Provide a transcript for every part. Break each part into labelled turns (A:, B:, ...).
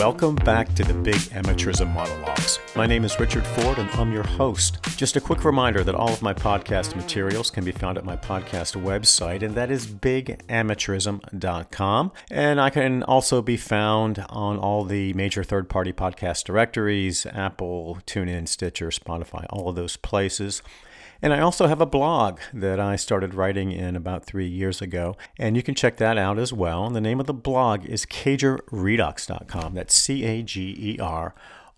A: Welcome back to the Big Amateurism Monologues. My name is Richard Ford and I'm your host. Just a quick reminder that all of my podcast materials can be found at my podcast website, and that is bigamateurism.com. And I can also be found on all the major third party podcast directories Apple, TuneIn, Stitcher, Spotify, all of those places. And I also have a blog that I started writing in about three years ago, and you can check that out as well. And the name of the blog is CagerRedux.com. That's C A G E R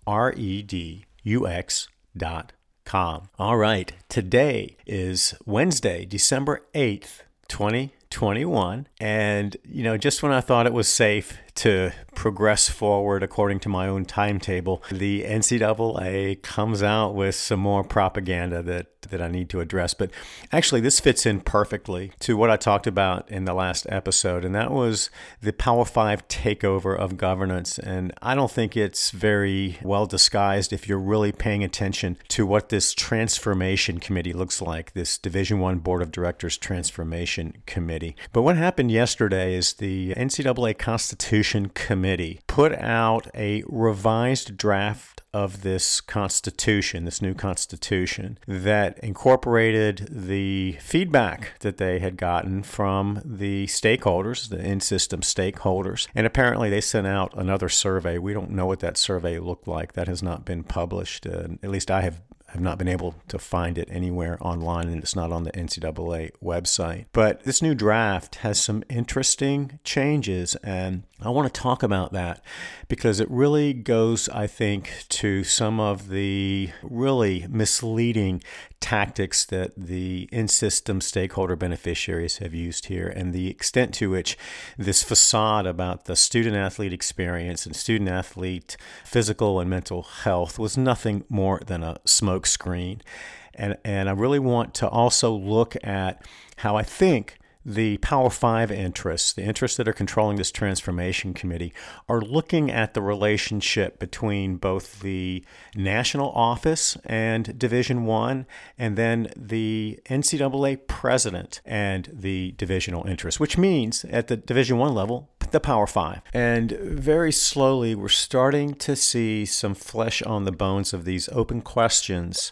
A: R E D U X.com. All right, today is Wednesday, December 8th, 2021. And, you know, just when I thought it was safe to progress forward according to my own timetable, the NCAA comes out with some more propaganda that that I need to address. But actually, this fits in perfectly to what I talked about in the last episode, and that was the Power Five takeover of governance. And I don't think it's very well disguised if you're really paying attention to what this transformation committee looks like. This Division One Board of Directors Transformation Committee. But what happened yesterday is the NCAA Constitution Committee put out a revised draft of this constitution, this new constitution, that incorporated the feedback that they had gotten from the stakeholders, the in system stakeholders. And apparently they sent out another survey. We don't know what that survey looked like. That has not been published. Uh, at least I have have not been able to find it anywhere online, and it's not on the NCAA website. But this new draft has some interesting changes, and I want to talk about that because it really goes, I think, to some of the really misleading tactics that the in system stakeholder beneficiaries have used here and the extent to which this facade about the student athlete experience and student athlete physical and mental health was nothing more than a smokescreen. And, and I really want to also look at how I think the Power Five interests, the interests that are controlling this transformation committee, are looking at the relationship between both the national office and Division One, and then the NCAA president and the divisional interests, which means at the Division One level, the Power Five. And very slowly, we're starting to see some flesh on the bones of these open questions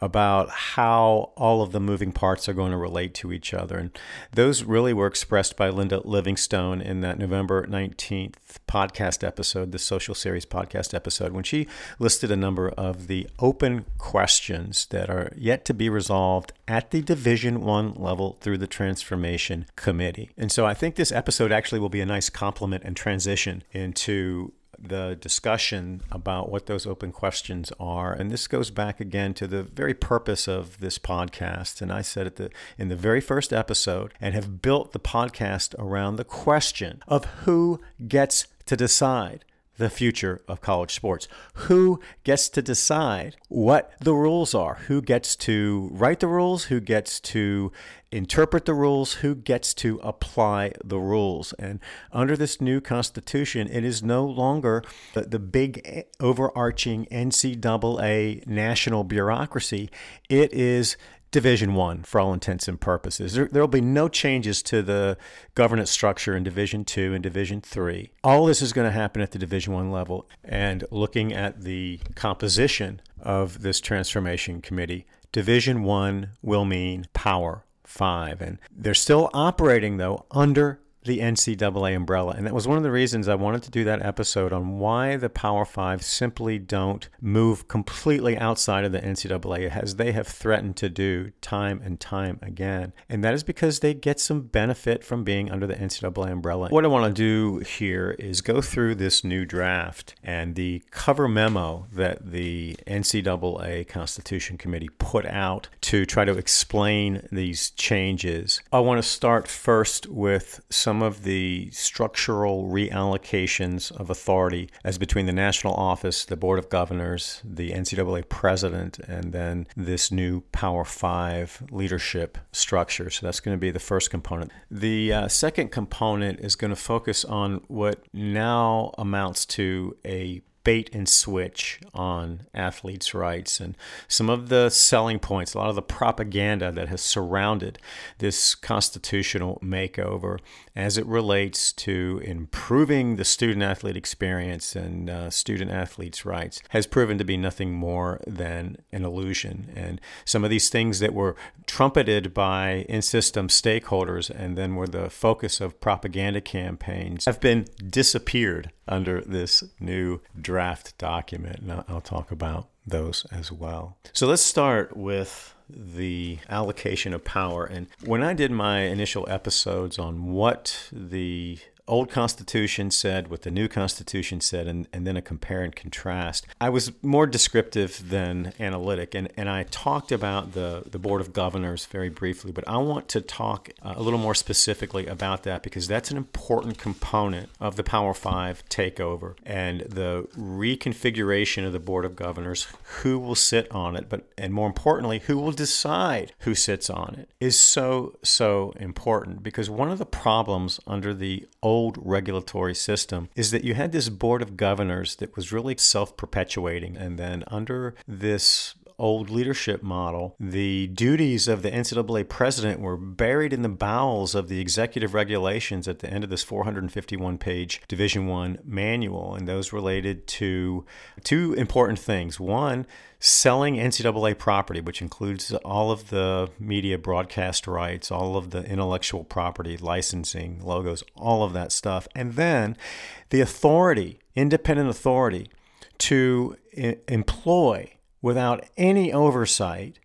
A: about how all of the moving parts are going to relate to each other. And those really were expressed by Linda Livingstone in that November 19th podcast episode, the social series podcast episode, when she listed a number of the open questions that are yet to be resolved at the Division 1 level through the Transformation Committee. And so I think this episode actually will be a nice complement and transition into the discussion about what those open questions are. And this goes back again to the very purpose of this podcast. And I said it the, in the very first episode and have built the podcast around the question of who gets to decide the future of college sports. Who gets to decide what the rules are? Who gets to write the rules? Who gets to interpret the rules? Who gets to apply the rules? And under this new constitution, it is no longer the, the big overarching NCAA national bureaucracy. It is Division One for all intents and purposes. There will be no changes to the governance structure in Division Two and Division Three. All this is going to happen at the Division One level. And looking at the composition of this transformation committee, Division One will mean Power Five, and they're still operating though under the NCAA umbrella. And that was one of the reasons I wanted to do that episode on why the Power Five simply don't move completely outside of the NCAA as they have threatened to do time and time again. And that is because they get some benefit from being under the NCAA umbrella. What I want to do here is go through this new draft and the cover memo that the NCAA Constitution Committee put out to try to explain these changes. I want to start first with some some of the structural reallocations of authority as between the national office, the Board of Governors, the NCAA president, and then this new Power Five leadership structure. So that's going to be the first component. The uh, second component is going to focus on what now amounts to a bait and switch on athletes' rights and some of the selling points, a lot of the propaganda that has surrounded this constitutional makeover as it relates to improving the student athlete experience and uh, student athletes' rights has proven to be nothing more than an illusion. And some of these things that were trumpeted by in system stakeholders and then were the focus of propaganda campaigns have been disappeared under this new draft document. And I'll talk about those as well. So let's start with the allocation of power. And when I did my initial episodes on what the old Constitution said, what the new Constitution said, and, and then a compare and contrast. I was more descriptive than analytic, and, and I talked about the, the Board of Governors very briefly, but I want to talk uh, a little more specifically about that because that's an important component of the Power Five takeover and the reconfiguration of the Board of Governors, who will sit on it, but and more importantly, who will decide who sits on it is so, so important because one of the problems under the old old regulatory system is that you had this board of governors that was really self perpetuating. And then under this old leadership model, the duties of the NCAA president were buried in the bowels of the executive regulations at the end of this 451 page Division One manual, and those related to two important things. One, selling NCAA property, which includes all of the media broadcast rights, all of the intellectual property, licensing, logos, all of that stuff. And then the authority, independent authority, to employ without any oversight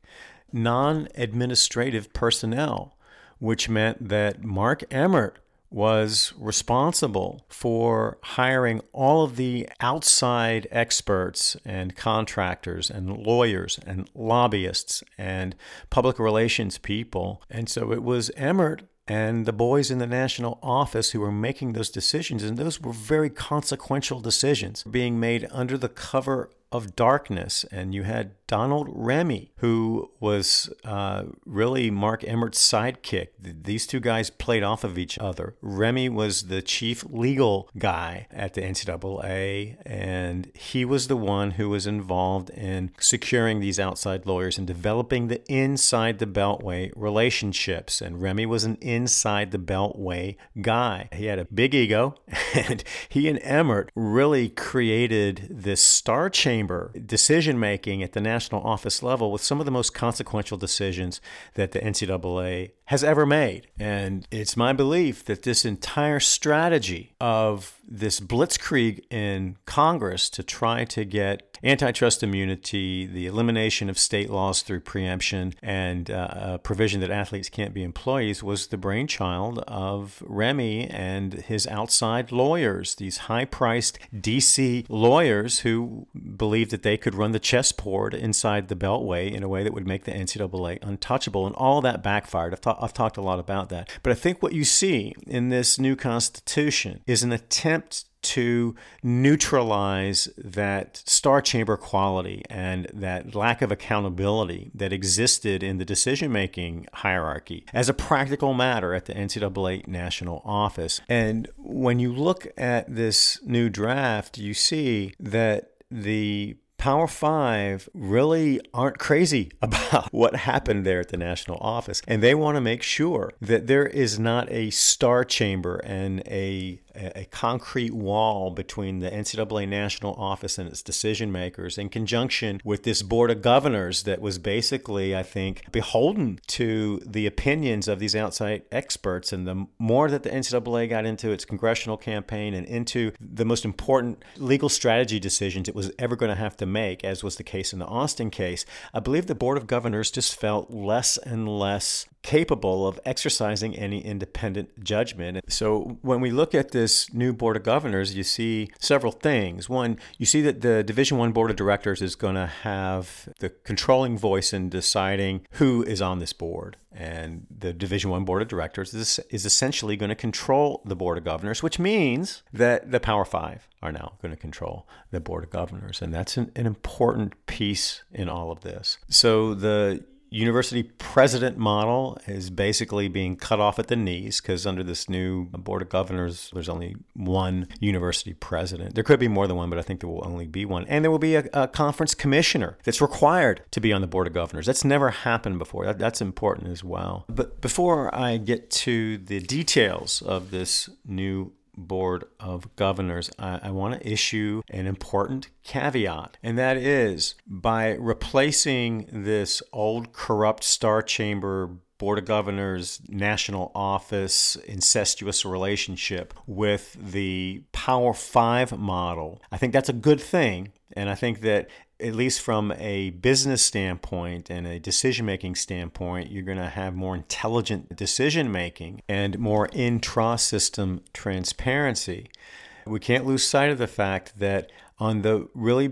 A: non administrative personnel, which meant that Mark Emmert was responsible for hiring all of the outside experts and contractors and lawyers and lobbyists and public relations people. And so it was Emmert and the boys in the national office who were making those decisions. And those were very consequential decisions being made under the cover of darkness. And you had Donald Remy, who was uh, really Mark Emmert's sidekick. These two guys played off of each other. Remy was the chief legal guy at the NCAA, and he was the one who was involved in securing these outside lawyers and developing the inside the Beltway relationships. And Remy was an inside the Beltway guy. He had a big ego, and he and Emmert really created this star chamber decision making at the national office level with some of the most consequential decisions that the NCAA has ever made. And it's my belief that this entire strategy of this blitzkrieg in Congress to try to get antitrust immunity, the elimination of state laws through preemption, and uh, a provision that athletes can't be employees was the brainchild of Remy and his outside lawyers, these high priced DC lawyers who believed that they could run the chessboard inside the Beltway in a way that would make the NCAA untouchable. And all that backfired. I've, I've talked a lot about that. But I think what you see in this new Constitution is an attempt to neutralize that star chamber quality and that lack of accountability that existed in the decision making hierarchy as a practical matter at the NCAA national office. And when you look at this new draft, you see that the Power Five really aren't crazy about what happened there at the national office. And they want to make sure that there is not a star chamber and a a, concrete wall between the NCAA national office and its decision makers in conjunction with this board of governors that was basically, I think, beholden to the opinions of these outside experts. And the more that the NCAA got into its congressional campaign and into the most important legal strategy decisions it was ever going to have to make, as was the case in the Alston case, I believe the board of governors just felt less and less capable of exercising any independent judgment. So when we look at this new board of governors, you see several things. One, you see that the Division 1 board of directors is going to have the controlling voice in deciding who is on this board. And the Division 1 board of directors is, is essentially going to control the board of governors, which means that the Power 5 are now going to control the board of governors. And that's an, an important piece in all of this. So the university president model is basically being cut off at the knees because under this new board of governors, there's only one university president. There could be more than one, but I think there will only be one. And there will be a, a conference commissioner that's required to be on the board of governors. That's never happened before. That, that's important as well. But before I get to the details of this new Board of Governors, I, I want to issue an important caveat, and that is by replacing this old corrupt Star Chamber Board of Governors national office incestuous relationship with the Power Five model. I think that's a good thing. And I think that at least from a business standpoint and a decision making standpoint, you're going to have more intelligent decision making and more intra system transparency. We can't lose sight of the fact that on the really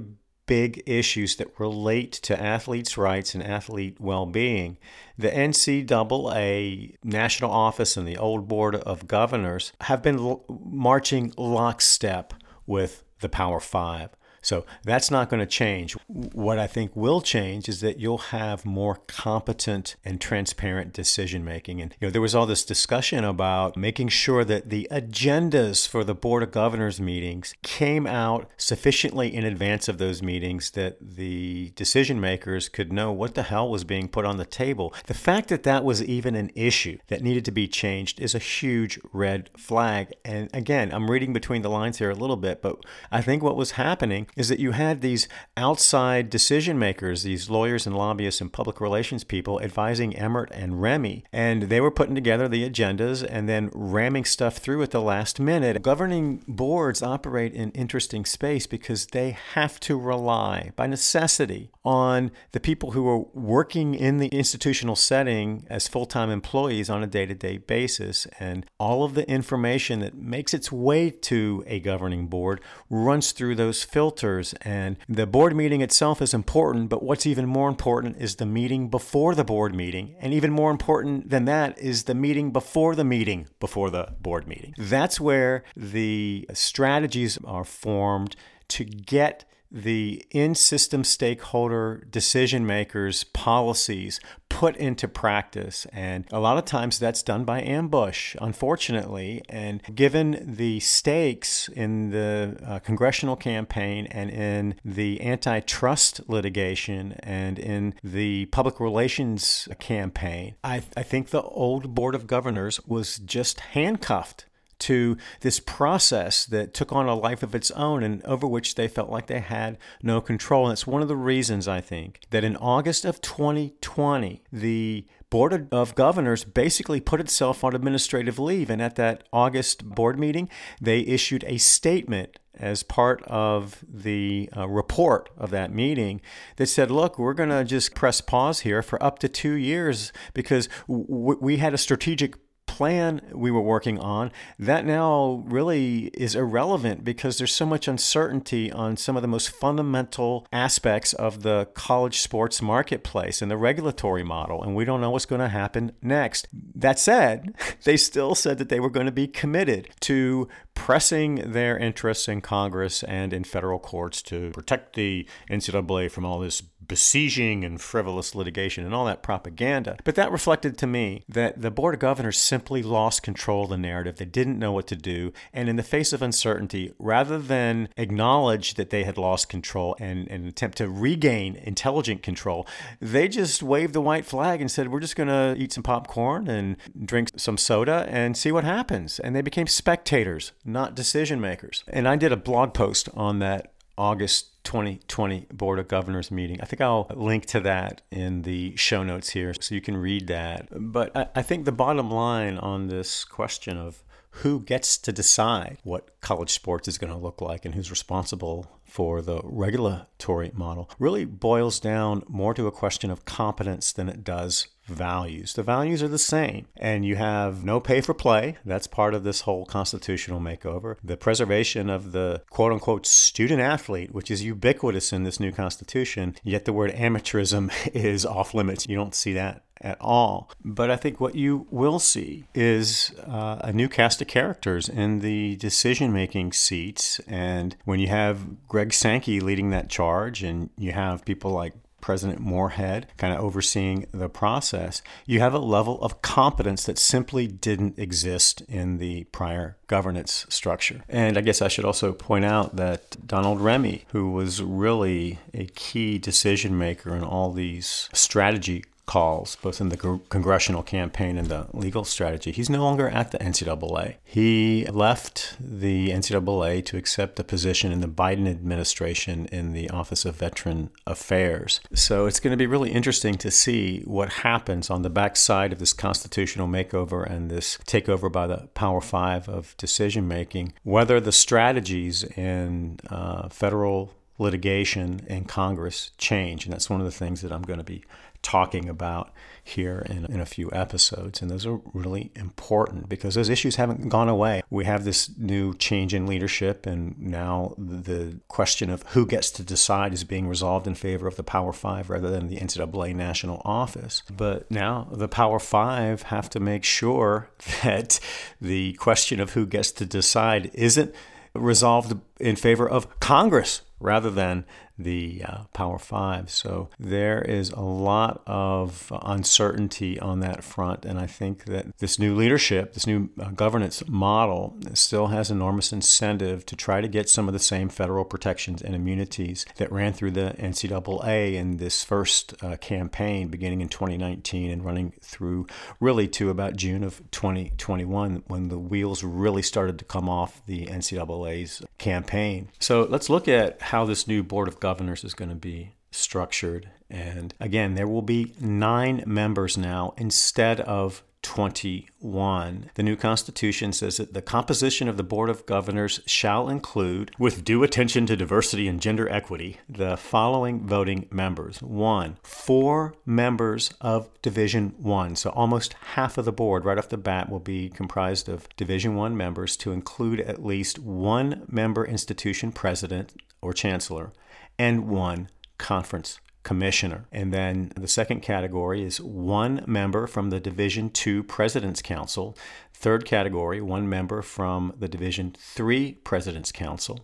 A: big issues that relate to athletes' rights and athlete well being, the NCAA national office and the old board of governors have been marching lockstep with the Power Five. So that's not going to change. What I think will change is that you'll have more competent and transparent decision making. And you know, there was all this discussion about making sure that the agendas for the board of governors meetings came out sufficiently in advance of those meetings that the decision makers could know what the hell was being put on the table. The fact that that was even an issue that needed to be changed is a huge red flag. And again, I'm reading between the lines here a little bit, but I think what was happening is that you had these outside decision makers, these lawyers and lobbyists and public relations people advising Emmert and Remy, and they were putting together the agendas and then ramming stuff through at the last minute. Governing boards operate in interesting space because they have to rely by necessity on the people who are working in the institutional setting as full-time employees on a day-to-day basis. And all of the information that makes its way to a governing board runs through those filters and the board meeting itself is important, but what's even more important is the meeting before the board meeting. And even more important than that is the meeting before the meeting before the board meeting. That's where the strategies are formed to get the in system stakeholder decision makers' policies put into practice. And a lot of times that's done by ambush, unfortunately. And given the stakes in the uh, congressional campaign and in the antitrust litigation and in the public relations campaign, I, I think the old Board of Governors was just handcuffed to this process that took on a life of its own and over which they felt like they had no control. And it's one of the reasons, I think, that in August of 2020, the Board of Governors basically put itself on administrative leave. And at that August board meeting, they issued a statement as part of the uh, report of that meeting that said, look, we're going to just press pause here for up to two years because w- we had a strategic plan we were working on, that now really is irrelevant because there's so much uncertainty on some of the most fundamental aspects of the college sports marketplace and the regulatory model, and we don't know what's going to happen next. That said, they still said that they were going to be committed to pressing their interests in Congress and in federal courts to protect the NCAA from all this besieging and frivolous litigation and all that propaganda. But that reflected to me that the Board of Governors simply lost control of the narrative. They didn't know what to do. And in the face of uncertainty, rather than acknowledge that they had lost control and, and attempt to regain intelligent control, they just waved the white flag and said, We're just going to eat some popcorn and drink some soda and see what happens. And they became spectators, not decision makers. And I did a blog post on that August 2020 Board of Governors meeting. I think I'll link to that in the show notes here so you can read that. But I, I think the bottom line on this question of who gets to decide what college sports is going to look like and who's responsible for the regulatory model really boils down more to a question of competence than it does values. The values are the same, and you have no pay for play. That's part of this whole constitutional makeover. The preservation of the quote unquote student athlete, which is ubiquitous in this new constitution, yet the word amateurism is off limits. You don't see that at all. But I think what you will see is uh, a new cast of characters in the decision making seats. And when you have Greg Sankey leading that charge, and you have people like President Morehead kind of overseeing the process, you have a level of competence that simply didn't exist in the prior governance structure. And I guess I should also point out that Donald Remy, who was really a key decision maker in all these strategy calls, both in the congressional campaign and the legal strategy. He's no longer at the NCAA. He left the NCAA to accept a position in the Biden administration in the Office of Veteran Affairs. So it's going to be really interesting to see what happens on the backside of this constitutional makeover and this takeover by the Power Five of decision making, whether the strategies in uh, federal litigation in Congress change. And that's one of the things that I'm going to be talking about here in, in a few episodes. And those are really important because those issues haven't gone away. We have this new change in leadership, and now the question of who gets to decide is being resolved in favor of the Power Five rather than the NCAA national office. But now the Power Five have to make sure that the question of who gets to decide isn't resolved in favor of Congress rather than the uh, Power Five. So there is a lot of uncertainty on that front. And I think that this new leadership, this new uh, governance model, still has enormous incentive to try to get some of the same federal protections and immunities that ran through the NCAA in this first uh, campaign beginning in 2019 and running through really to about June of 2021 when the wheels really started to come off the NCAA's campaign. So let's look at how this new Board of Governors is going to be structured. And again, there will be nine members now instead of 21. The new Constitution says that the composition of the Board of Governors shall include, with due attention to diversity and gender equity, the following voting members. One, four members of Division 1. So almost half of the board right off the bat will be comprised of Division 1 members to include at least one member institution president or chancellor and one conference commissioner. And then the second category is one member from the Division II President's Council. Third category, one member from the Division III President's Council.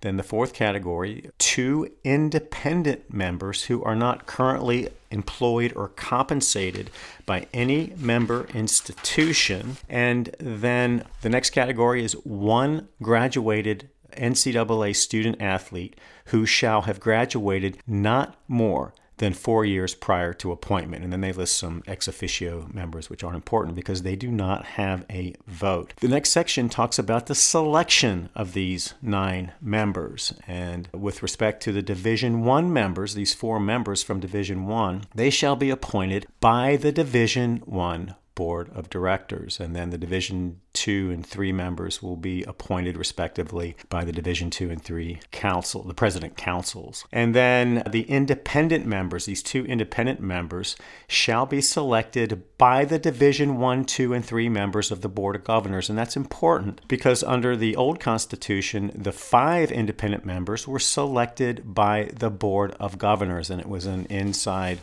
A: Then the fourth category, two independent members who are not currently employed or compensated by any member institution. And then the next category is one graduated NCAA student athlete who shall have graduated not more than four years prior to appointment. And then they list some ex officio members, which aren't important because they do not have a vote. The next section talks about the selection of these nine members. And with respect to the Division One members, these four members from Division One, they shall be appointed by the Division One board of directors. And then the Division two and three members will be appointed respectively by the Division two and three council, the president councils. And then the independent members, these two independent members, shall be selected by the Division one, two, and three members of the Board of Governors. And that's important because under the old Constitution, the five independent members were selected by the Board of Governors, and it was an inside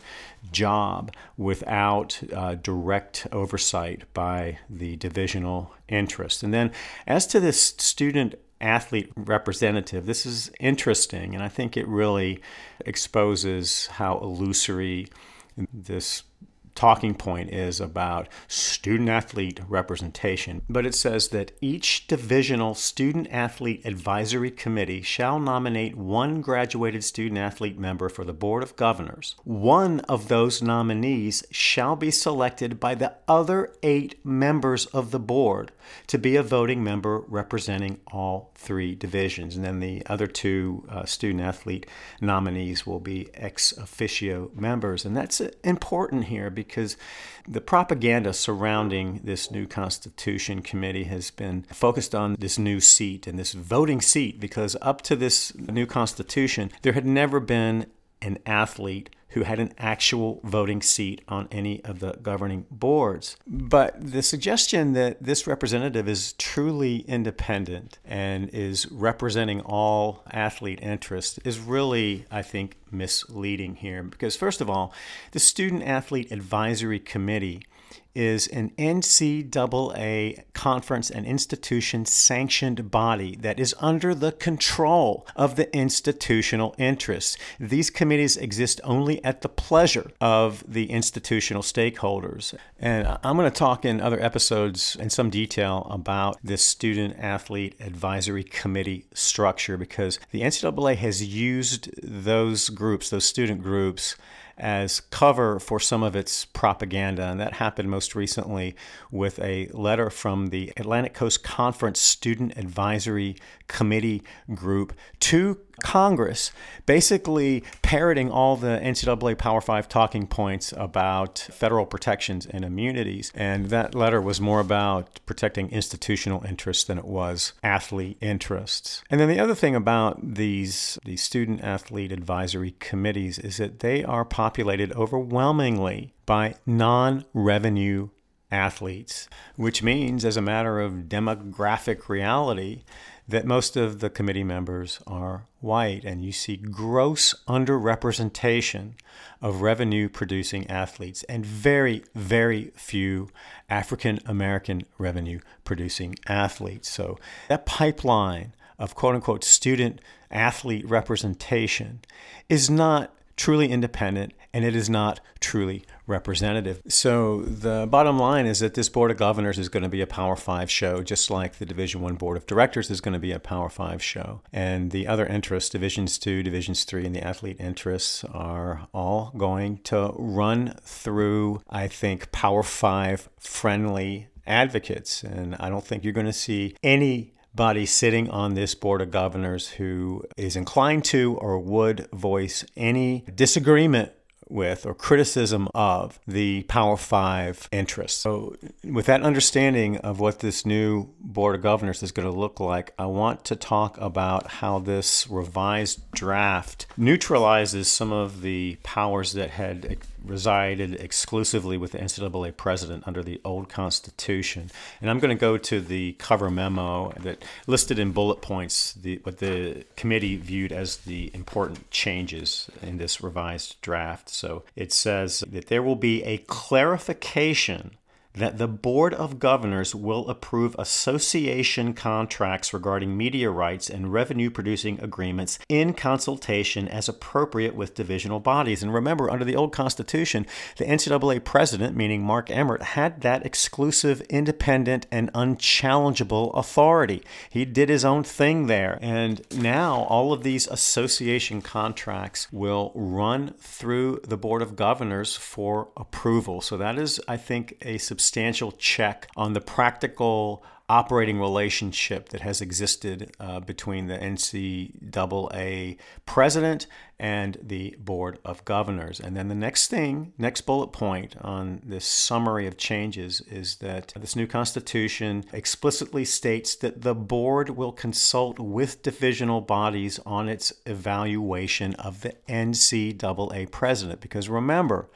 A: job without uh, direct oversight by the divisional interest. And then, as to this student athlete representative, this is interesting, and I think it really exposes how illusory this talking point is about student athlete representation, but it says that each divisional student athlete advisory committee shall nominate one graduated student athlete member for the Board of Governors. One of those nominees shall be selected by the other eight members of the board to be a voting member representing all three divisions. And then the other two uh, student athlete nominees will be ex officio members. And that's important here because because the propaganda surrounding this new Constitution Committee has been focused on this new seat and this voting seat because up to this new Constitution, there had never been an athlete who had an actual voting seat on any of the governing boards. But the suggestion that this representative is truly independent and is representing all athlete interests is really, I think, misleading here. Because, first of all, the Student Athlete Advisory Committee is an NCAA conference and institution sanctioned body that is under the control of the institutional interests. These committees exist only at the pleasure of the institutional stakeholders. And I'm going to talk in other episodes in some detail about this student athlete advisory committee structure because the NCAA has used those groups, those student groups, as cover for some of its propaganda. And that happened most recently with a letter from the Atlantic Coast Conference Student Advisory Committee group to Congress, basically parroting all the NCAA Power Five talking points about federal protections and immunities. And that letter was more about protecting institutional interests than it was athlete interests. And then the other thing about these, these student athlete advisory committees is that they are populated overwhelmingly by non revenue athletes, which means, as a matter of demographic reality, that most of the committee members are white, and you see gross underrepresentation of revenue producing athletes and very, very few African American revenue producing athletes. So that pipeline of quote unquote student athlete representation is not truly independent and it is not truly representative. So the bottom line is that this board of governors is going to be a Power 5 show just like the Division 1 board of directors is going to be a Power 5 show. And the other interests, Divisions 2, Divisions 3 and the athlete interests are all going to run through I think Power 5 friendly advocates and I don't think you're going to see any body sitting on this board of governors who is inclined to or would voice any disagreement with or criticism of the Power Five interests. So, with that understanding of what this new Board of Governors is going to look like, I want to talk about how this revised draft neutralizes some of the powers that had resided exclusively with the NCAA president under the old Constitution. And I'm going to go to the cover memo that listed in bullet points the, what the committee viewed as the important changes in this revised draft. So it says that there will be a clarification that the Board of Governors will approve association contracts regarding media rights and revenue producing agreements in consultation as appropriate with divisional bodies. And remember, under the old Constitution, the NCAA president, meaning Mark Emmert, had that exclusive, independent, and unchallengeable authority. He did his own thing there. And now all of these association contracts will run through the Board of Governors for approval. So that is, I think, a substantial substantial check on the practical operating relationship that has existed uh, between the NCAA president and the Board of Governors. And then the next thing, next bullet point on this summary of changes is that this new Constitution explicitly states that the board will consult with divisional bodies on its evaluation of the NCAA president. Because remember,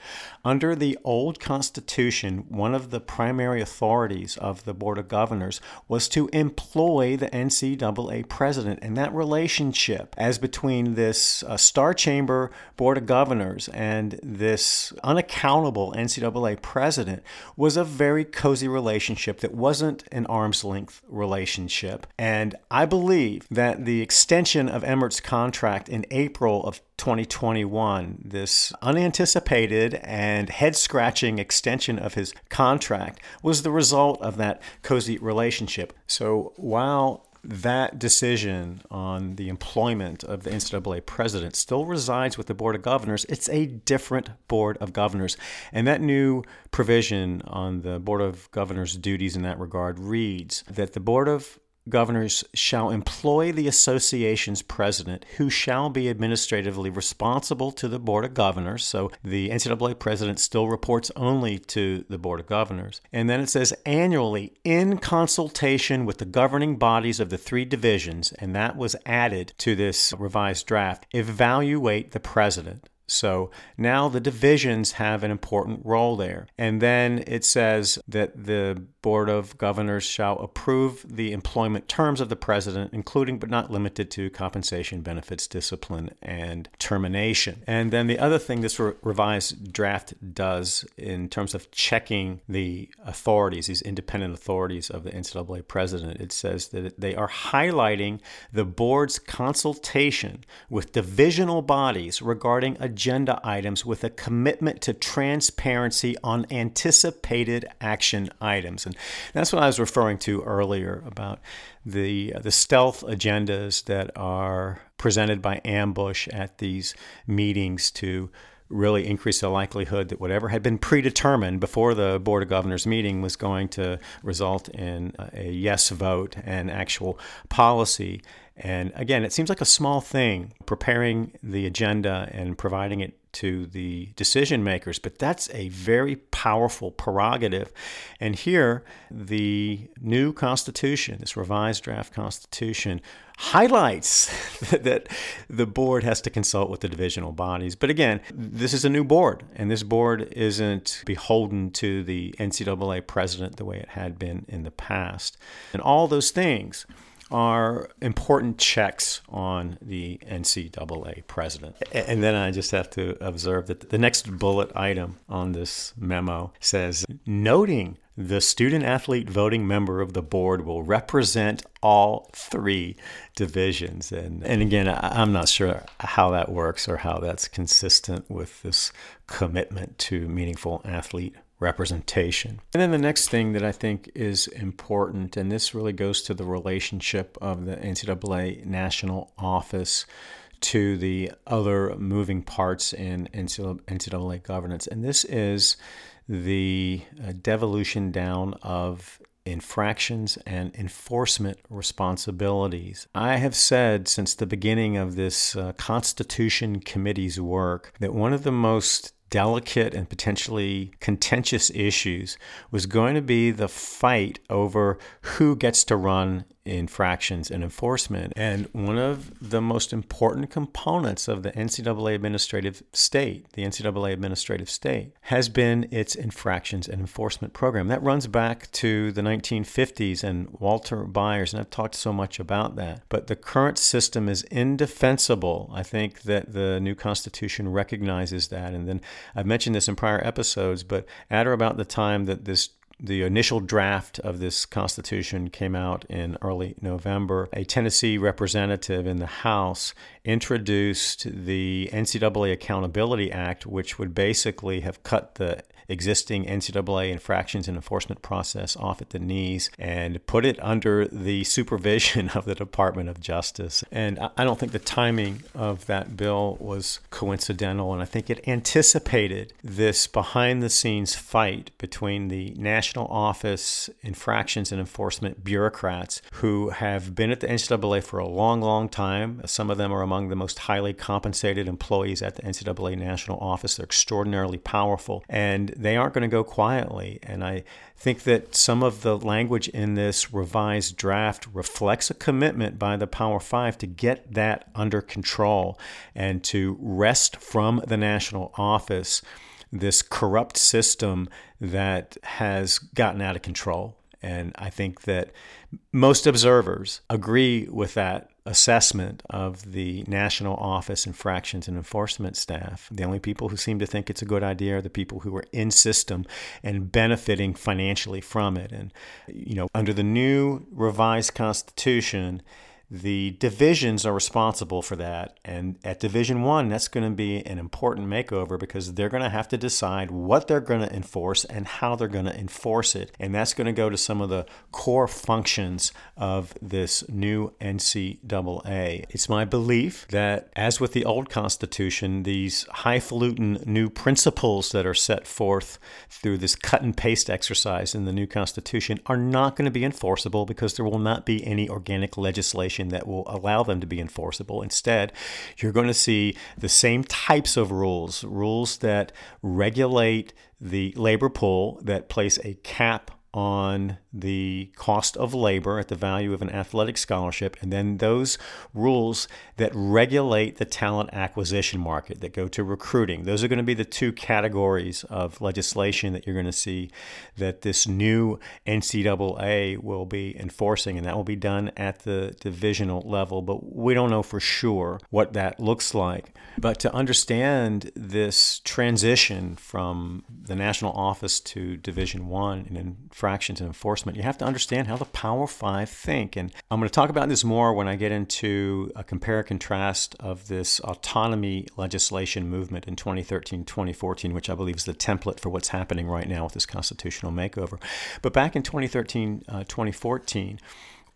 A: under the old Constitution, one of the primary authorities of the Board of Governors was to employ the NCAA president. And that relationship, as between this uh, Star Chamber Board of Governors and this unaccountable NCAA president was a very cozy relationship that wasn't an arm's length relationship. And I believe that the extension of Emmert's contract in April of 2021, this unanticipated and head scratching extension of his contract, was the result of that cozy relationship. So while that decision on the employment of the NCAA president still resides with the Board of Governors. It's a different Board of Governors. And that new provision on the Board of Governors' duties in that regard reads that the Board of governors shall employ the association's president, who shall be administratively responsible to the Board of Governors. So the NCAA president still reports only to the Board of Governors. And then it says annually in consultation with the governing bodies of the three divisions, and that was added to this revised draft, evaluate the president. So now the divisions have an important role there. And then it says that the Board of Governors shall approve the employment terms of the president, including but not limited to compensation, benefits, discipline, and termination. And then the other thing this re- revised draft does in terms of checking the authorities, these independent authorities of the NCAA president, it says that they are highlighting the board's consultation with divisional bodies regarding agenda items with a commitment to transparency on anticipated action items. And that's what I was referring to earlier about the uh, the stealth agendas that are presented by ambush at these meetings to really increase the likelihood that whatever had been predetermined before the Board of Governors meeting was going to result in a yes vote and actual policy. And again, it seems like a small thing, preparing the agenda and providing it to the decision makers, but that's a very powerful prerogative. And here, the new Constitution, this revised draft Constitution, highlights that the board has to consult with the divisional bodies. But again, this is a new board, and this board isn't beholden to the NCAA president the way it had been in the past. And all those things are important checks on the NCAA president. And then I just have to observe that the next bullet item on this memo says noting the student athlete voting member of the board will represent all three divisions. And, and again, I'm not sure how that works or how that's consistent with this commitment to meaningful athlete representation. And then the next thing that I think is important, and this really goes to the relationship of the NCAA national office to the other moving parts in NCAA governance, and this is the uh, devolution down of infractions and enforcement responsibilities. I have said since the beginning of this uh, Constitution Committee's work that one of the most delicate and potentially contentious issues was going to be the fight over who gets to run infractions and enforcement. And one of the most important components of the NCAA administrative state, the NCAA administrative state, has been its infractions and enforcement program. That runs back to the 1950s and Walter Byers, and I've talked so much about that. But the current system is indefensible. I think that the new Constitution recognizes that. And then I've mentioned this in prior episodes, but at or about the time that this the initial draft of this Constitution came out in early November. A Tennessee representative in the House introduced the NCAA Accountability Act, which would basically have cut the existing NCAA infractions and enforcement process off at the knees and put it under the supervision of the Department of Justice. And I don't think the timing of that bill was coincidental, and I think it anticipated this behind the scenes fight between the national office infractions and enforcement bureaucrats who have been at the NCAA for a long, long time. Some of them are among the most highly compensated employees at the NCAA national office. They're extraordinarily powerful. And they aren't going to go quietly. And I think that some of the language in this revised draft reflects a commitment by the Power Five to get that under control and to wrest from the national office this corrupt system that has gotten out of control. And I think that most observers agree with that assessment of the national office infractions and enforcement staff. The only people who seem to think it's a good idea are the people who are in system and benefiting financially from it. And, you know, under the new revised constitution, the divisions are responsible for that. And at Division One, that's going to be an important makeover because they're going to have to decide what they're going to enforce and how they're going to enforce it. And that's going to go to some of the core functions of this new NCAA. It's my belief that, as with the old Constitution, these highfalutin new principles that are set forth through this cut and paste exercise in the new Constitution are not going to be enforceable because there will not be any organic legislation that will allow them to be enforceable. Instead, you're going to see the same types of rules, rules that regulate the labor pool, that place a cap on the cost of labor at the value of an athletic scholarship, and then those rules that regulate the talent acquisition market that go to recruiting. Those are going to be the two categories of legislation that you're going to see that this new NCAA will be enforcing, and that will be done at the divisional level. But we don't know for sure what that looks like. But to understand this transition from the national office to Division One and in infractions and enforcement, you have to understand how the Power Five think. And I'm going to talk about this more when I get into a compare and contrast of this autonomy legislation movement in 2013 2014, which I believe is the template for what's happening right now with this constitutional makeover. But back in 2013 uh, 2014,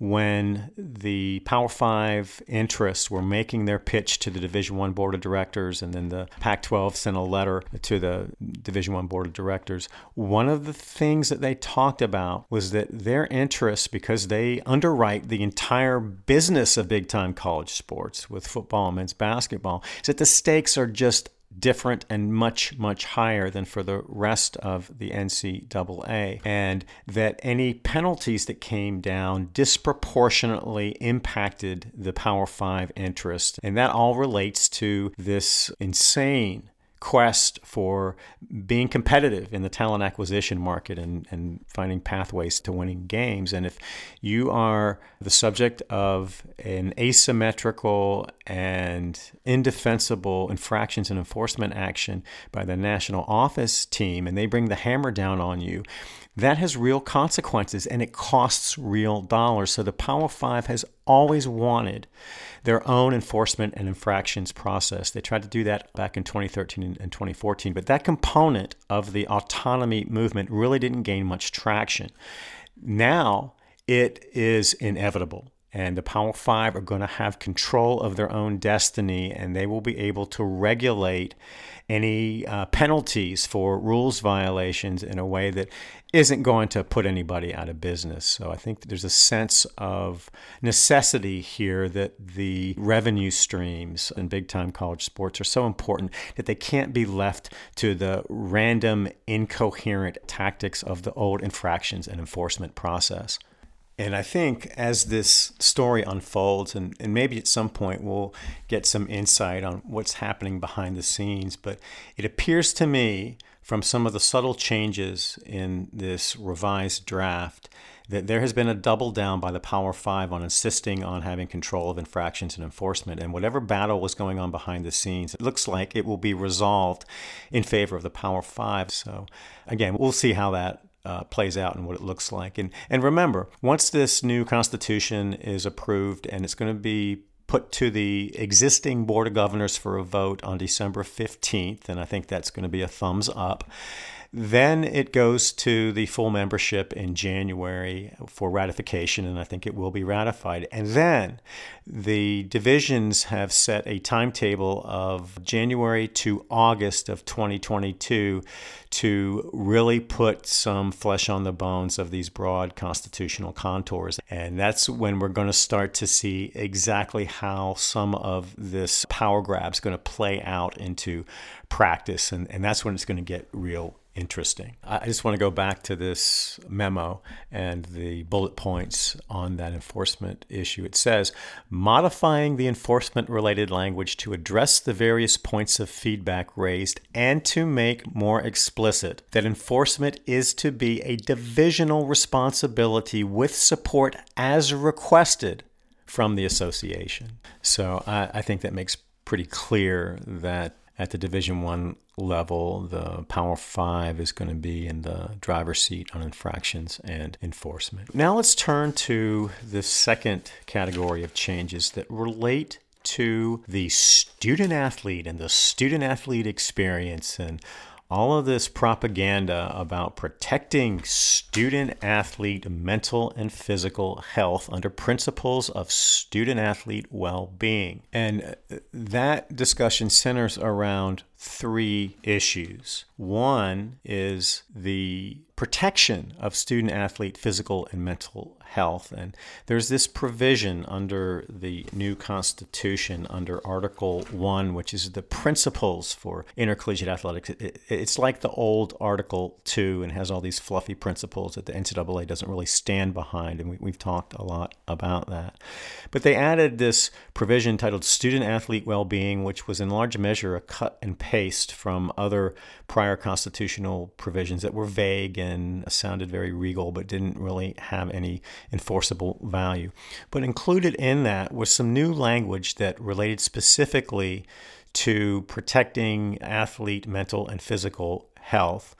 A: when the Power Five interests were making their pitch to the Division One board of directors, and then the Pac-12 sent a letter to the Division One board of directors. One of the things that they talked about was that their interests, because they underwrite the entire business of big-time college sports with football and men's basketball, is that the stakes are just different and much, much higher than for the rest of the NCAA, and that any penalties that came down disproportionately impacted the Power Five interest. And that all relates to this insane quest for being competitive in the talent acquisition market and, and finding pathways to winning games. And if you are the subject of an asymmetrical and indefensible infractions and enforcement action by the national office team and they bring the hammer down on you, that has real consequences and it costs real dollars. So the Power Five has always wanted their own enforcement and infractions process. They tried to do that back in 2013 and 2014, but that component of the autonomy movement really didn't gain much traction. Now it is inevitable. And the Power Five are going to have control of their own destiny, and they will be able to regulate any uh, penalties for rules violations in a way that isn't going to put anybody out of business. So I think there's a sense of necessity here that the revenue streams in big time college sports are so important that they can't be left to the random, incoherent tactics of the old infractions and enforcement process. And I think as this story unfolds, and, and maybe at some point we'll get some insight on what's happening behind the scenes, but it appears to me from some of the subtle changes in this revised draft that there has been a double down by the Power Five on insisting on having control of infractions and enforcement. And whatever battle was going on behind the scenes, it looks like it will be resolved in favor of the Power Five. So, again, we'll see how that uh, plays out and what it looks like. And and remember, once this new constitution is approved and it's going to be put to the existing board of governors for a vote on December 15th, and I think that's going to be a thumbs up. Then it goes to the full membership in January for ratification, and I think it will be ratified. And then the divisions have set a timetable of January to August of 2022 to really put some flesh on the bones of these broad constitutional contours. And that's when we're going to start to see exactly how some of this power grab is going to play out into practice. And, and that's when it's going to get real interesting. I just want to go back to this memo and the bullet points on that enforcement issue. It says modifying the enforcement related language to address the various points of feedback raised and to make more explicit that enforcement is to be a divisional responsibility with support as requested from the association. So I, I think that makes pretty clear that at the division one level the power five is going to be in the driver's seat on infractions and enforcement. Now let's turn to the second category of changes that relate to the student athlete and the student athlete experience and all of this propaganda about protecting student athlete mental and physical health under principles of student athlete well being. And uh, that discussion centers around three issues. One is the protection of student athlete physical and mental health. And there's this provision under the new Constitution, under Article 1, which is the principles for intercollegiate athletics. it's like the old Article 2 and has all these fluffy principles that the NCAA doesn't really stand behind. And we, have talked a lot about that. But they added this provision titled Student Athlete Well-Being, which was in large measure a cut and paste from other prior constitutional provisions that were vague and sounded very regal but didn't really have any enforceable value. But included in that was some new language that related specifically to protecting athlete mental and physical health.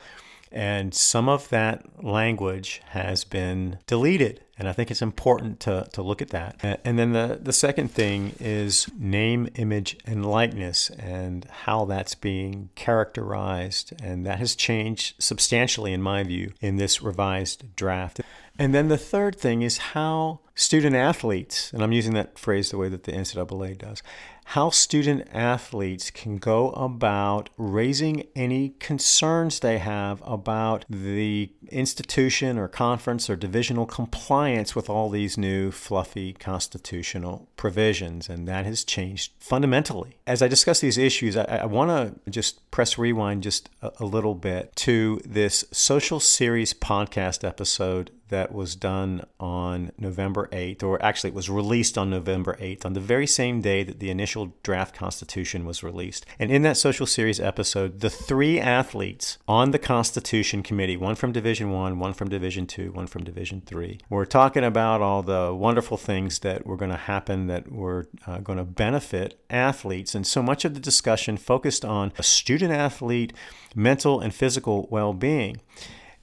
A: And some of that language has been deleted. And I think it's important to, to look at that. And then the, the second thing is name, image, and likeness and how that's being characterized. And that has changed substantially, in my view, in this revised draft. And then the third thing is how student athletes, and I'm using that phrase the way that the NCAA does, how student athletes can go about raising any concerns they have about the institution or conference or divisional compliance with all these new fluffy constitutional provisions. And that has changed fundamentally. As I discuss these issues, I, I want to just press rewind just a, a little bit to this social series podcast episode that was done on November 8th, or actually it was released on November 8th, on the very same day that the initial draft constitution was released. And in that social series episode, the three athletes on the constitution committee, one from Division 1, one from Division 2, one from Division 3, were talking about all the wonderful things that were going to happen that were uh, going to benefit athletes. And so much of the discussion focused on a student athlete mental and physical well-being.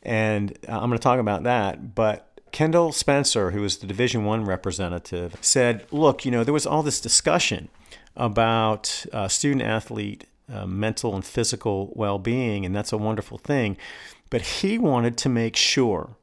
A: And uh, I'm going to talk about that. But Kendall Spencer, who was the Division One representative, said, "Look, you know, there was all this discussion about uh, student athlete uh, mental and physical well-being, and that's a wonderful thing. But he wanted to make sure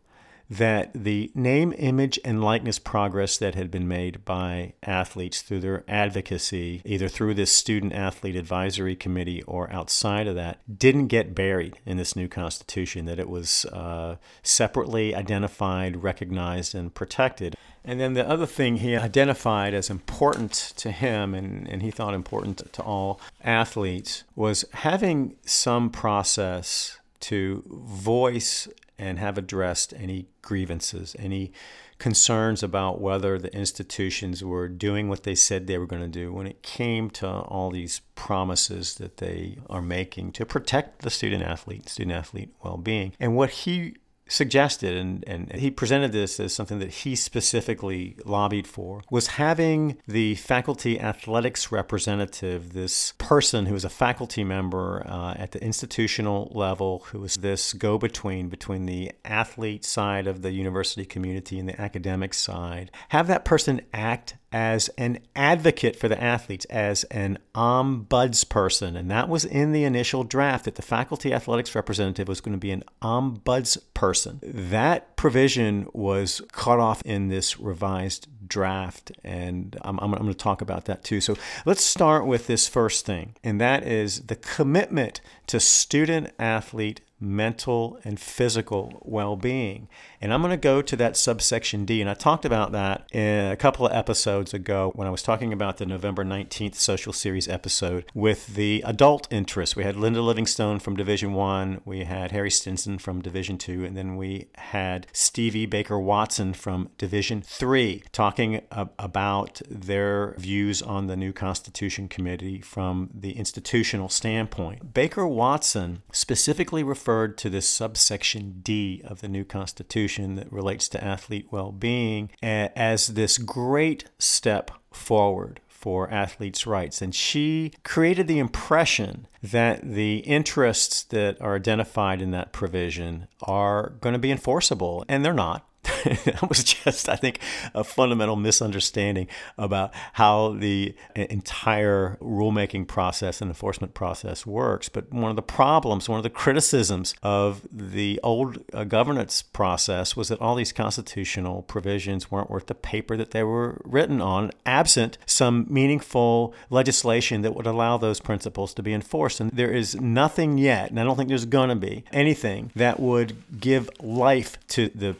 A: that the name, image, and likeness progress that had been made by athletes through their advocacy, either through this student athlete advisory committee or outside of that, didn't get buried in this new constitution, that it was uh, separately identified, recognized, and protected. And then the other thing he identified as important to him and, and he thought important to all athletes was having some process to voice and have addressed any grievances, any concerns about whether the institutions were doing what they said they were going to do when it came to all these promises that they are making to protect the student athlete, student athlete well being. And what he suggested, and, and he presented this as something that he specifically lobbied for, was having the faculty athletics representative, this person who was a faculty member uh, at the institutional level, who was this go between between the athlete side of the university community and the academic side, have that person act as an advocate for the athletes, as an ombudsperson. And that was in the initial draft that the faculty athletics representative was going to be an ombudsperson. That provision was cut off in this revised draft, and I'm, I'm, I'm going to talk about that too. So let's start with this first thing, and that is the commitment to student athlete mental and physical well being. And I'm going to go to that subsection D. And I talked about that a couple of episodes ago when I was talking about the November 19th social series episode with the adult interests. We had Linda Livingstone from Division One, we had Harry Stinson from Division Two, and then we had Stevie Baker Watson from Division Three talking about their views on the new Constitution Committee from the institutional standpoint. Baker Watson specifically referred to this subsection D of the new Constitution that relates to athlete well being as this great step forward for athletes' rights. And she created the impression that the interests that are identified in that provision are going to be enforceable, and they're not. that was just, I think, a fundamental misunderstanding about how the entire rulemaking process and enforcement process works. But one of the problems, one of the criticisms of the old uh, governance process was that all these constitutional provisions weren't worth the paper that they were written on, absent some meaningful legislation that would allow those principles to be enforced. And there is nothing yet, and I don't think there's going to be anything that would give life to the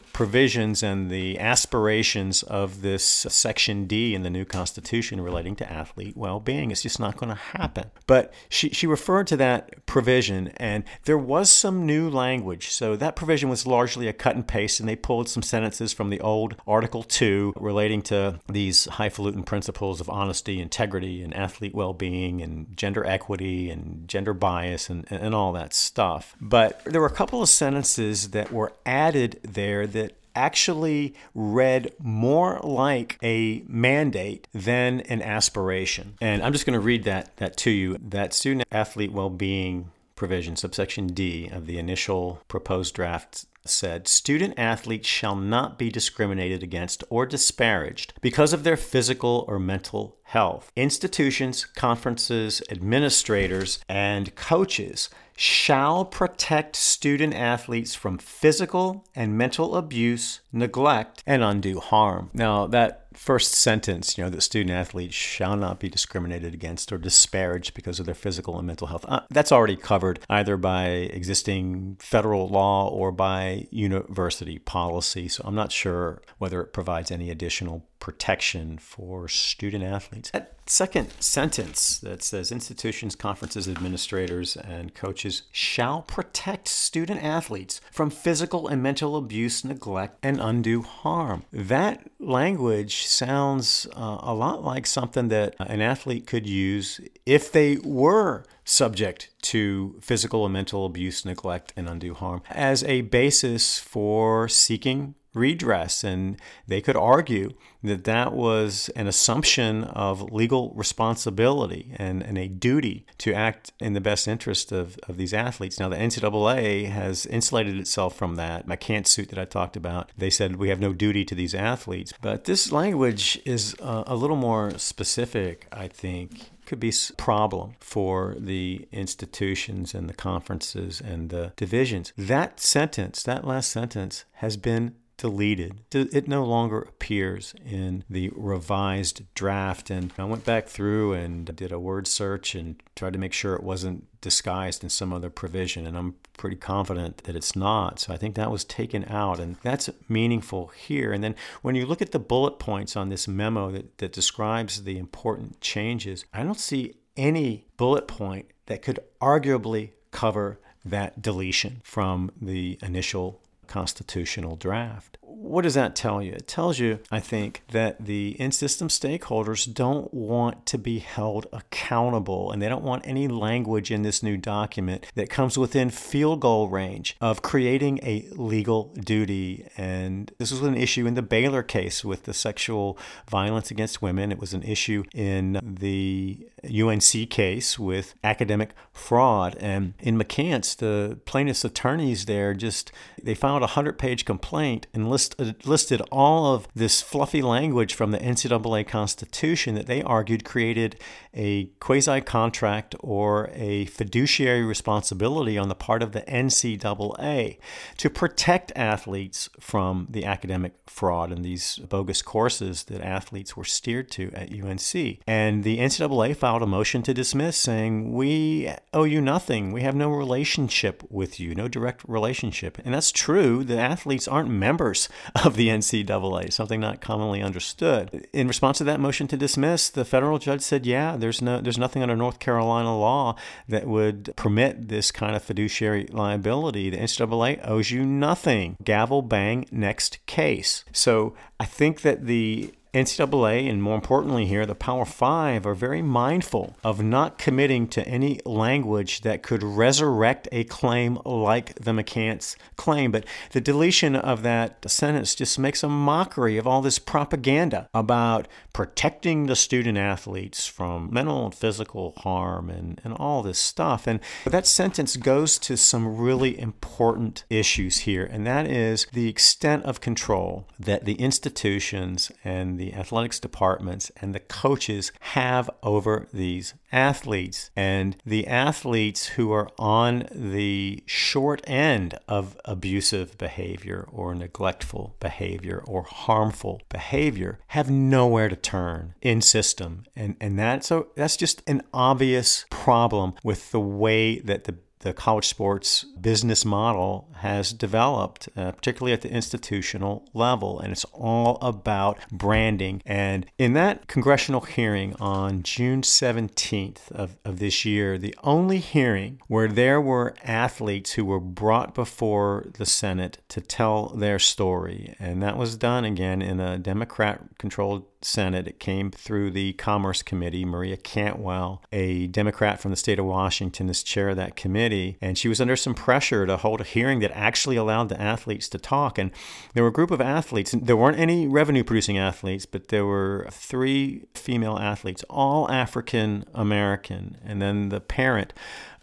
A: and the aspirations of this Section D in the new Constitution relating to athlete well being. It's just not going to happen. But she, she referred to that provision, and there was some new language. So that provision was largely a cut and paste, and they pulled some sentences from the old Article 2 relating to these highfalutin principles of honesty, integrity, and athlete well being, and gender equity, and gender bias, and, and all that stuff. But there were a couple of sentences that were added there that actually read more like a mandate than an aspiration. And I'm just going to read that, that to you. That student athlete well being provision, subsection D of the initial proposed draft said student athletes shall not be discriminated against or disparaged because of their physical or mental health. Institutions, conferences, administrators, and coaches shall protect student athletes from physical and mental abuse, neglect, and undue harm. Now, that first sentence, you know, that student athletes shall not be discriminated against or disparaged because of their physical and mental health. Uh, that's already covered either by existing federal law or by university policy. So I'm not sure whether it provides any additional protection for student athletes. That second sentence that says institutions, conferences, administrators, and coaches shall protect student athletes from physical and mental abuse, neglect, and undue harm. That language sounds uh, a lot like something that an athlete could use if they were subject to physical and mental abuse, neglect, and undue harm as a basis for seeking redress. And they could argue that that was an assumption of legal responsibility and, and a duty to act in the best interest of, of these athletes. Now, the NCAA has insulated itself from that. McCants suit that I talked about, they said we have no duty to these athletes. But this language is uh, a little more specific, I think could be a problem for the institutions and the conferences and the divisions. That sentence, that last sentence, has been deleted. It no longer appears in the revised draft. And I went back through and did a word search and tried to make sure it wasn't disguised in some other provision. And I'm pretty confident that it's not. So I think that was taken out. And that's meaningful here. And then when you look at the bullet points on this memo that, that describes the important changes, I don't see any bullet point that could arguably cover that deletion from the initial constitutional draft. What does that tell you? It tells you, I think, that the in system stakeholders don't want to be held accountable and they don't want any language in this new document that comes within field goal range of creating a legal duty. And this was an issue in the Baylor case with the sexual violence against women. It was an issue in the UNC case with academic fraud. And in McCants, the plaintiff's attorneys there just they filed a hundred page complaint and list, uh, listed all of this fluffy language from the NCAA Constitution that they argued created a quasi contract or a fiduciary responsibility on the part of the NCAA to protect athletes from the academic fraud and these bogus courses that athletes were steered to at UNC. And the NCAA filed a motion to dismiss saying, We owe you nothing. We have no relationship with you, no direct relationship. And that's true. The athletes aren't members of the NCAA, something not commonly understood. In response to that motion to dismiss, the federal judge said, Yeah, there's no there's nothing under North Carolina law that would permit this kind of fiduciary liability. The NCAA owes you nothing. Gavel bang, next case. So I think that the NCAA, and more importantly here, the Power Five, are very mindful of not committing to any language that could resurrect a claim like the McCants claim. But the deletion of that sentence just makes a mockery of all this propaganda about protecting the student athletes from mental and physical harm and, and all this stuff. And that sentence goes to some really important issues here, and that is the extent of control that the institutions and the athletics departments and the coaches have over these athletes. And the athletes who are on the short end of abusive behavior or neglectful behavior or harmful behavior have nowhere to turn in system. And, and that's, a, that's just an obvious problem with the way that the the college sports business model has developed, uh, particularly at the institutional level. And it's all about branding. And in that congressional hearing on June 17th of, of this year, the only hearing where there were athletes who were brought before the Senate to tell their story, and that was done again in a Democrat controlled Senate. It came through the Commerce Committee. Maria Cantwell, a Democrat from the state of Washington, is chair of that committee. And she was under some pressure to hold a hearing that actually allowed the athletes to talk. And there were a group of athletes, there weren't any revenue producing athletes, but there were three female athletes, all African American. And then the parent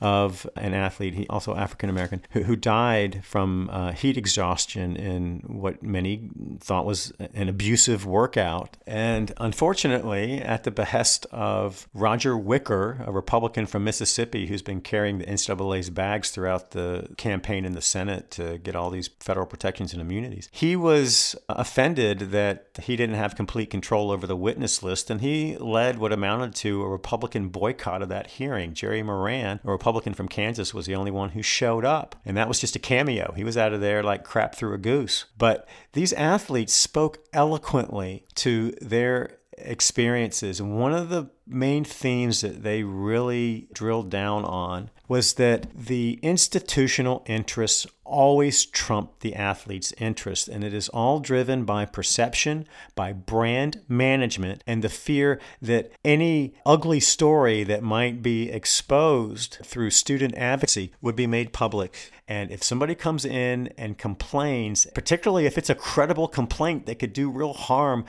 A: of an athlete, he also African American, who, who died from uh, heat exhaustion in what many thought was an abusive workout. And unfortunately, at the behest of Roger Wicker, a Republican from Mississippi who's been carrying the NCAA's bags throughout the campaign in the Senate to get all these federal protections and immunities, he was offended that he didn't have complete control over the witness list, and he led what amounted to a Republican boycott of that hearing. Jerry Moran, a Republican from Kansas was the only one who showed up. And that was just a cameo. He was out of there like crap through a goose. But these athletes spoke eloquently to their experiences. And one of the main themes that they really drilled down on was that the institutional interests always trump the athlete's interest. And it is all driven by perception, by brand management, and the fear that any ugly story that might be exposed through student advocacy would be made public. And if somebody comes in and complains, particularly if it's a credible complaint that could do real harm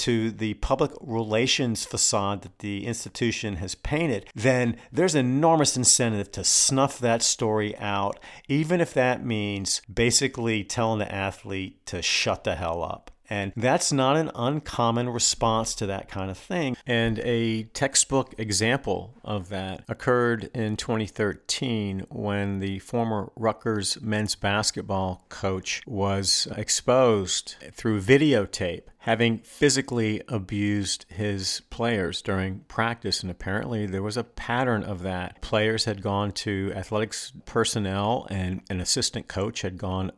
A: to the public relations facade that the institution has painted, then there's enormous incentive to snuff that story out, even if that means basically telling the athlete to shut the hell up. And that's not an uncommon response to that kind of thing. And a textbook example of that occurred in 2013 when the former Rutgers men's basketball coach was exposed through videotape having physically abused his players during practice. And apparently, there was a pattern of that. Players had gone to athletics personnel, and an assistant coach had gone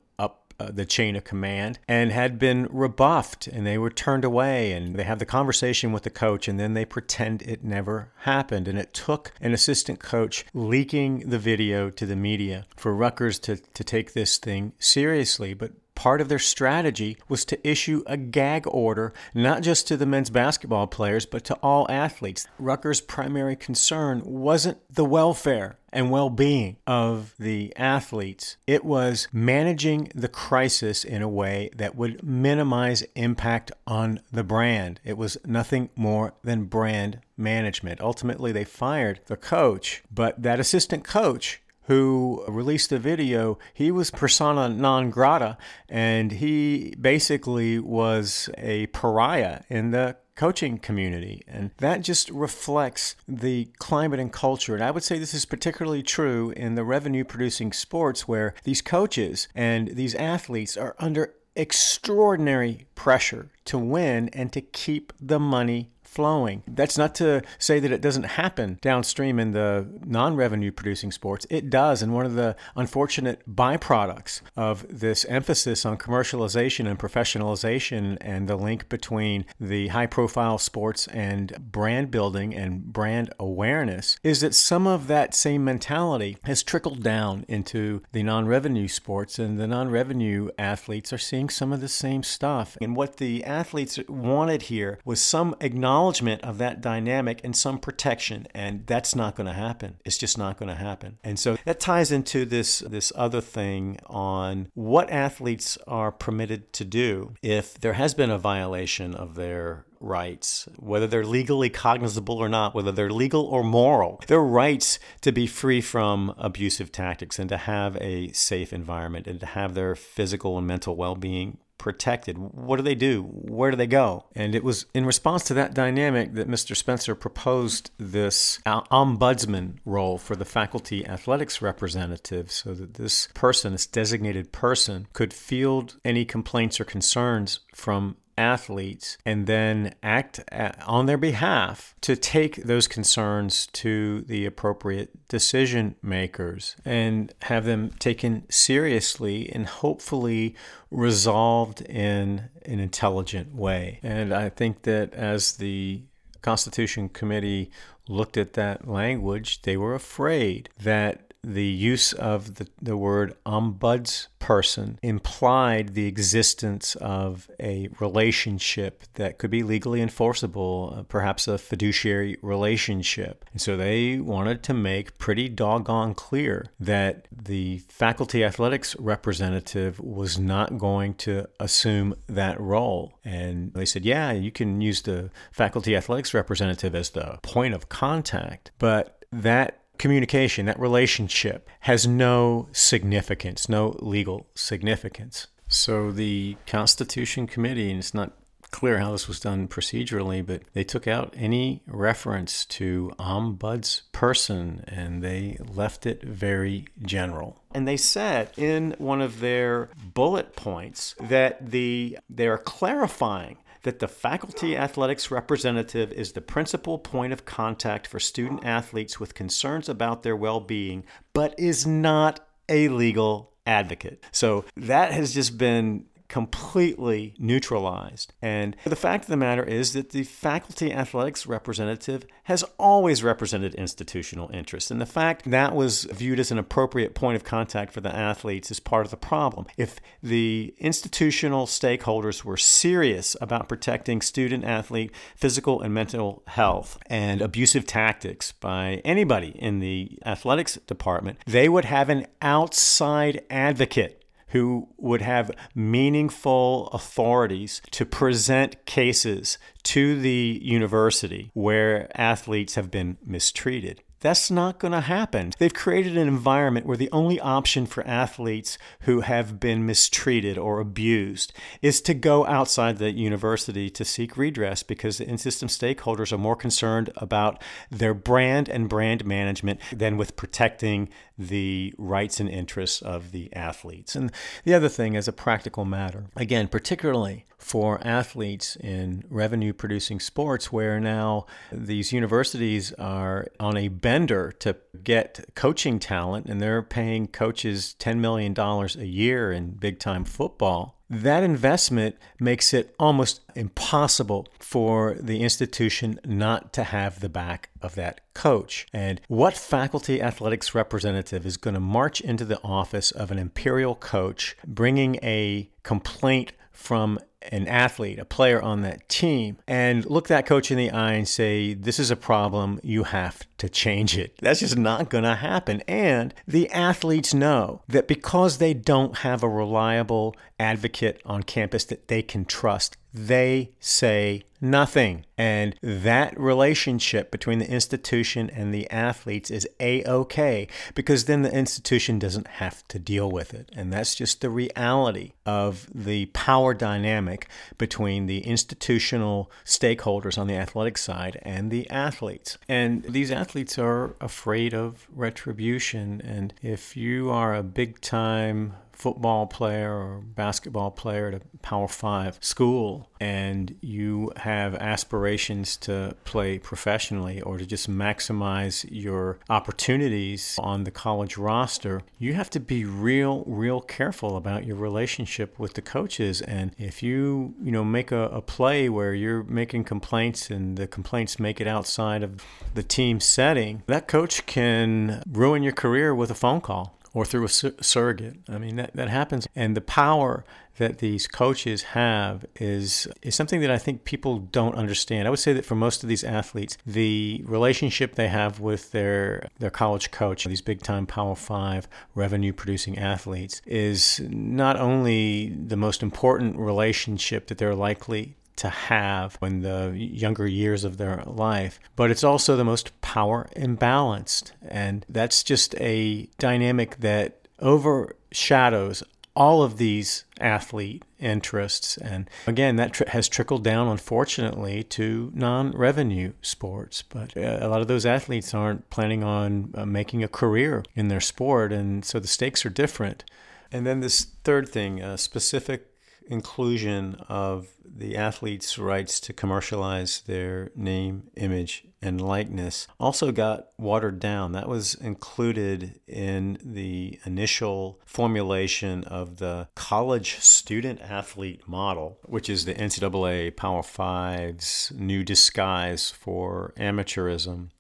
A: uh, the chain of command and had been rebuffed and they were turned away and they have the conversation with the coach and then they pretend it never happened and it took an assistant coach leaking the video to the media for Rutgers to, to take this thing seriously but part of their strategy was to issue a gag order, not just to the men's basketball players, but to all athletes. Rutgers' primary concern wasn't the welfare and well being of the athletes, it was managing the crisis in a way that would minimize impact on the brand. It was nothing more than brand management. Ultimately, they fired the coach, but that assistant coach who released the video, he was persona non grata, and he basically was a pariah in the coaching community. And that just reflects the climate and culture. And I would say this is particularly true in the revenue producing sports where these coaches and these athletes are under extraordinary pressure to win and to keep the money flowing. That's not to say that it doesn't happen downstream in the non revenue producing sports. It does. And one of the unfortunate byproducts of this emphasis on commercialization and professionalization and the link between the high profile sports and brand building and brand awareness is that some of that same mentality has trickled down into the non revenue sports, and the non revenue athletes are seeing some of the same stuff. And what the athletes wanted here was some acknowledgement of that dynamic and some protection, and that's not going to happen. It's just not going to happen. And so that ties into this, this other thing on what athletes are permitted to do if there has been a violation of their rights, whether they're legally cognizable or not, whether they're legal or moral. Their rights to be free from abusive tactics and to have a safe environment and to have their physical and mental well being protected. What do they do? Where do they go? And it was in response to that dynamic that Mr. Spencer proposed this ombudsman role for the faculty athletics representative so that this person, this designated person, could field any complaints or concerns from athletes and then act on their behalf to take those concerns to the appropriate decision makers and have them taken seriously and hopefully resolved in an intelligent way. And I think that as the Constitution Committee looked at that language, they were afraid that the use of the, the word ombudsperson implied the existence of a relationship that could be legally enforceable, uh, perhaps a fiduciary relationship. And so they wanted to make pretty doggone clear that the faculty athletics representative was not going to assume that role. And they said, yeah, you can use the faculty athletics representative as the point of contact, but that communication, that relationship, has no significance, no legal significance. So the Constitution Committee, and it's not clear how this was done procedurally, but they took out any reference to ombudsperson and they left it very general. And they said in one of their bullet points that the they are clarifying that the faculty athletics representative is the principal point of contact for student athletes with concerns about their well being, but is not a legal advocate. So that has just been completely neutralized. And the fact of the matter is that the faculty athletics representative has always represented institutional interests. And the fact that was viewed as an appropriate point of contact for the athletes is part of the problem. If the institutional stakeholders were serious about protecting student athlete physical and mental health and abusive tactics by anybody in the athletics department, they would have an outside advocate who would have meaningful authorities to present cases to the university where athletes have been mistreated. That's not going to happen. They've created an environment where the only option for athletes who have been mistreated or abused is to go outside the university to seek redress because the in system stakeholders are more concerned about their brand and brand management than with protecting the rights and interests of the athletes. And the other thing, as a practical matter, again, particularly for athletes in revenue producing sports where now these universities are on a bender to get coaching talent and they're paying coaches $10 million a year in big time football that investment makes it almost impossible for the institution not to have the back of that coach. And what faculty athletics representative is going to march into the office of an imperial coach bringing a complaint from an athlete, a player on that team, and look that coach in the eye and say, This is a problem, you have to change it. That's just not going to happen. And the athletes know that because they don't have a reliable advocate on campus that they can trust, they say nothing. And that relationship between the institution and the athletes is a okay because then the institution doesn't have to deal with it. And that's just the reality of the power dynamic between the institutional stakeholders on the athletic side and the athletes. And these athletes are afraid of retribution. And if you are a big time football player or basketball player at a Power Five school and you have aspirations to play professionally or to just maximize your opportunities on the college roster, you have to be real, real careful about your relationship with the coaches. And if you, you know, make a, a play where you're making complaints and the complaints make it outside of the team setting, that coach can ruin your career with a phone call or through a sur- surrogate. I mean, that, that happens. And the power that these coaches have is, is something that I think people don't understand. I would say that for most of these athletes, the relationship they have with their, their college coach, these big time Power Five revenue producing athletes, is not only the most important relationship that they're likely to have in the younger years of their life, but it's also the most power imbalanced. And that's just a dynamic that overshadows all of these athlete interests. And again, that tr- has trickled down, unfortunately, to non revenue sports. But uh, a lot of those athletes aren't planning on uh, making a career in their sport, and so the stakes are different. And then this third thing, uh, specific inclusion of the athletes' rights to commercialize their name, image, and likeness also got watered down. That was included in the initial formulation of the college student athlete model, which is the NCAA Power Five's new disguise for amateurism.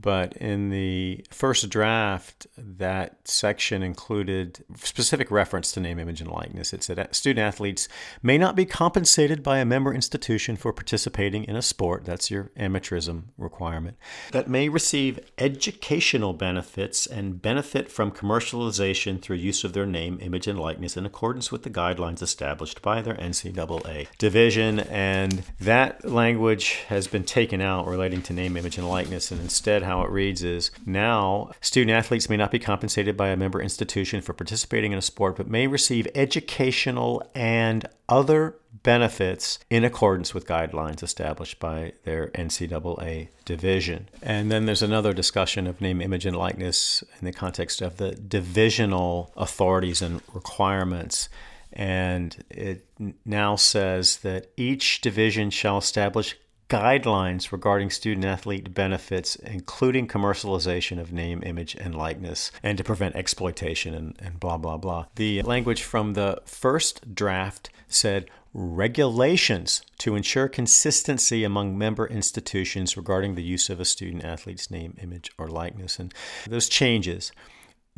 A: But in the first draft, that section included specific reference to name, image, and likeness. It said student athletes may not be compensated by a member institution for participating in a sport. That's your amateurism requirement. That may receive educational benefits and benefit from commercialization through use of their name, image, and likeness in accordance with the guidelines established by their NCAA division. And that language has been taken out relating to name, image, and likeness, and instead, how it reads is now student athletes may not be compensated by a member institution for participating in a sport, but may receive educational and other benefits in accordance with guidelines established by their NCAA division. And then there's another discussion of name, image, and likeness in the context of the divisional authorities and requirements. And it now says that each division shall establish guidelines regarding student athlete benefits, including commercialization of name, image, and likeness, and to prevent exploitation and, and blah, blah, blah. The language from the first draft said regulations to ensure consistency among member institutions regarding the use of a student athlete's name, image, or likeness. And those changes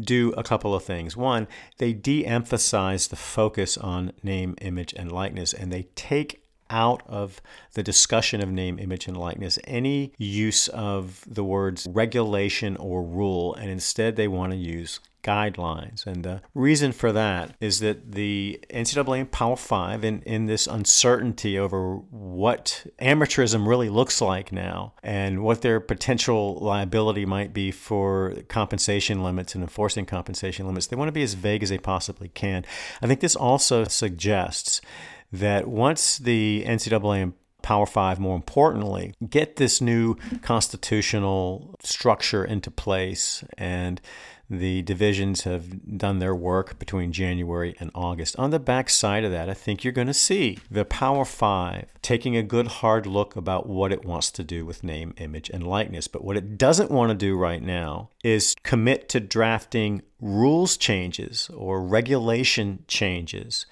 A: do a couple of things. One, they de emphasize the focus on name, image, and likeness, and they take out of the discussion of name, image, and likeness any use of the words regulation or rule, and instead they want to use guidelines. And the reason for that is that the NCAA and Power Five, in, in this uncertainty over what amateurism really looks like now and what their potential liability might be for compensation limits and enforcing compensation limits, they want to be as vague as they possibly can. I think this also suggests that once the NCAA and Power Five, more importantly, get this new constitutional structure into place and the divisions have done their work between January and August. On the back side of that, I think you're going to see the Power Five taking a good hard look about what it wants to do with name, image, and likeness. But what it doesn't want to do right now is commit to drafting rules changes or regulation changes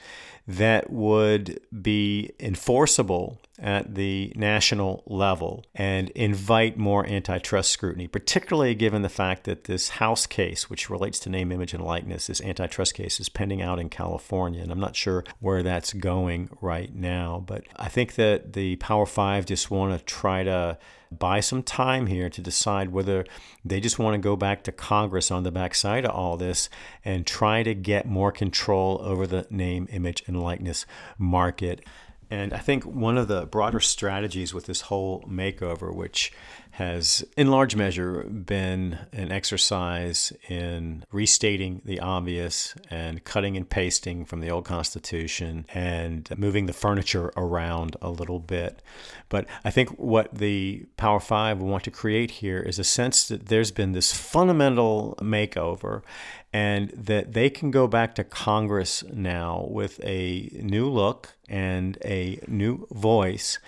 A: that would be enforceable at the national level and invite more antitrust scrutiny, particularly given the fact that this House case, which relates to name, image, and likeness, this antitrust case, is pending out in California. And I'm not sure where that's going right now. But I think that the Power Five just want to try to buy some time here to decide whether they just want to go back to Congress on the backside of all this and try to get more control over the name, image, and likeness market. And I think one of the broader strategies with this whole makeover, which has in large measure been an exercise in restating the obvious and cutting and pasting from the old Constitution and moving the furniture around a little bit. But I think what the Power Five want to create here is a sense that there's been this fundamental makeover and that they can go back to Congress now with a new look and a new voice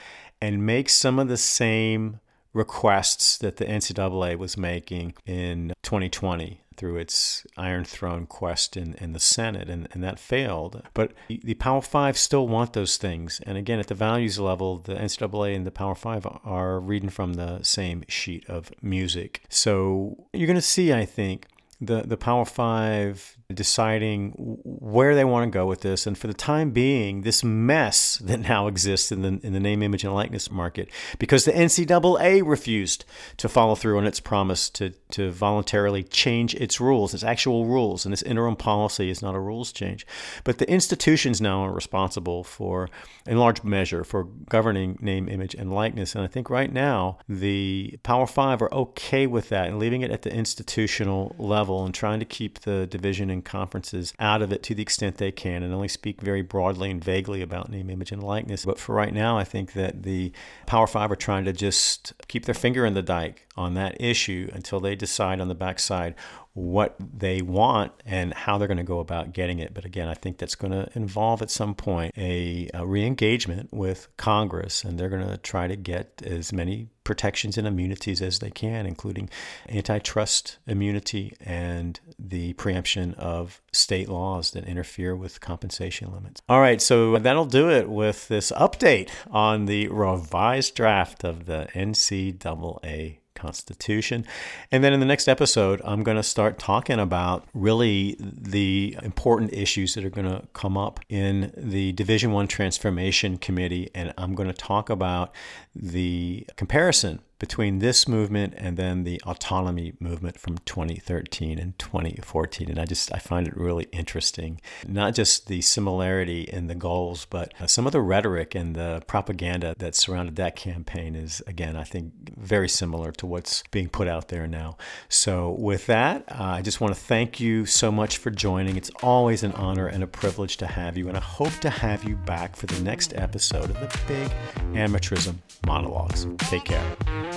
A: and make some of the same requests that the NCAA was making in 2020 through its Iron Throne quest in, in the Senate, and, and that failed. But the Power Five still want those things. And again, at the values level, the NCAA and the Power Five are reading from the same sheet of music. So you're going to see, I think, the, the Power Five deciding where they want to go with this. And for the time being, this mess that now exists in the, in the name, image, and likeness market, because the NCAA refused to follow through on its promise to, to voluntarily change its rules, its actual rules. And this interim policy is not a rules change. But the institutions now are responsible for, in large measure, for governing name, image, and likeness. And I think right now, the Power Five are okay with that and leaving it at the institutional level and trying to keep the division and conferences out of it to the extent they can and only speak very broadly and vaguely about name, image, and likeness. But for right now, I think that the Power Five are trying to just keep their finger in the dike on that issue until they decide on the backside what they want and how they're going to go about getting it. But again, I think that's going to involve at some point a, a re engagement with Congress, and they're going to try to get as many protections and immunities as they can, including antitrust immunity and the preemption of state laws that interfere with compensation limits. All right, so that'll do it with this update on the revised draft of the NCAA Constitution. And then in the next episode, I'm going to start talking about really the important issues that are going to come up in the Division 1 Transformation Committee and I'm going to talk about the comparison between this movement and then the autonomy movement from 2013 and 2014 and i just i find it really interesting not just the similarity in the goals but uh, some of the rhetoric and the propaganda that surrounded that campaign is again i think very similar to what's being put out there now. So with that uh, i just want to thank you so much for joining. It's always an honor and a privilege to have you and i hope to have you back for the next episode of the big amateurism monologues. Take care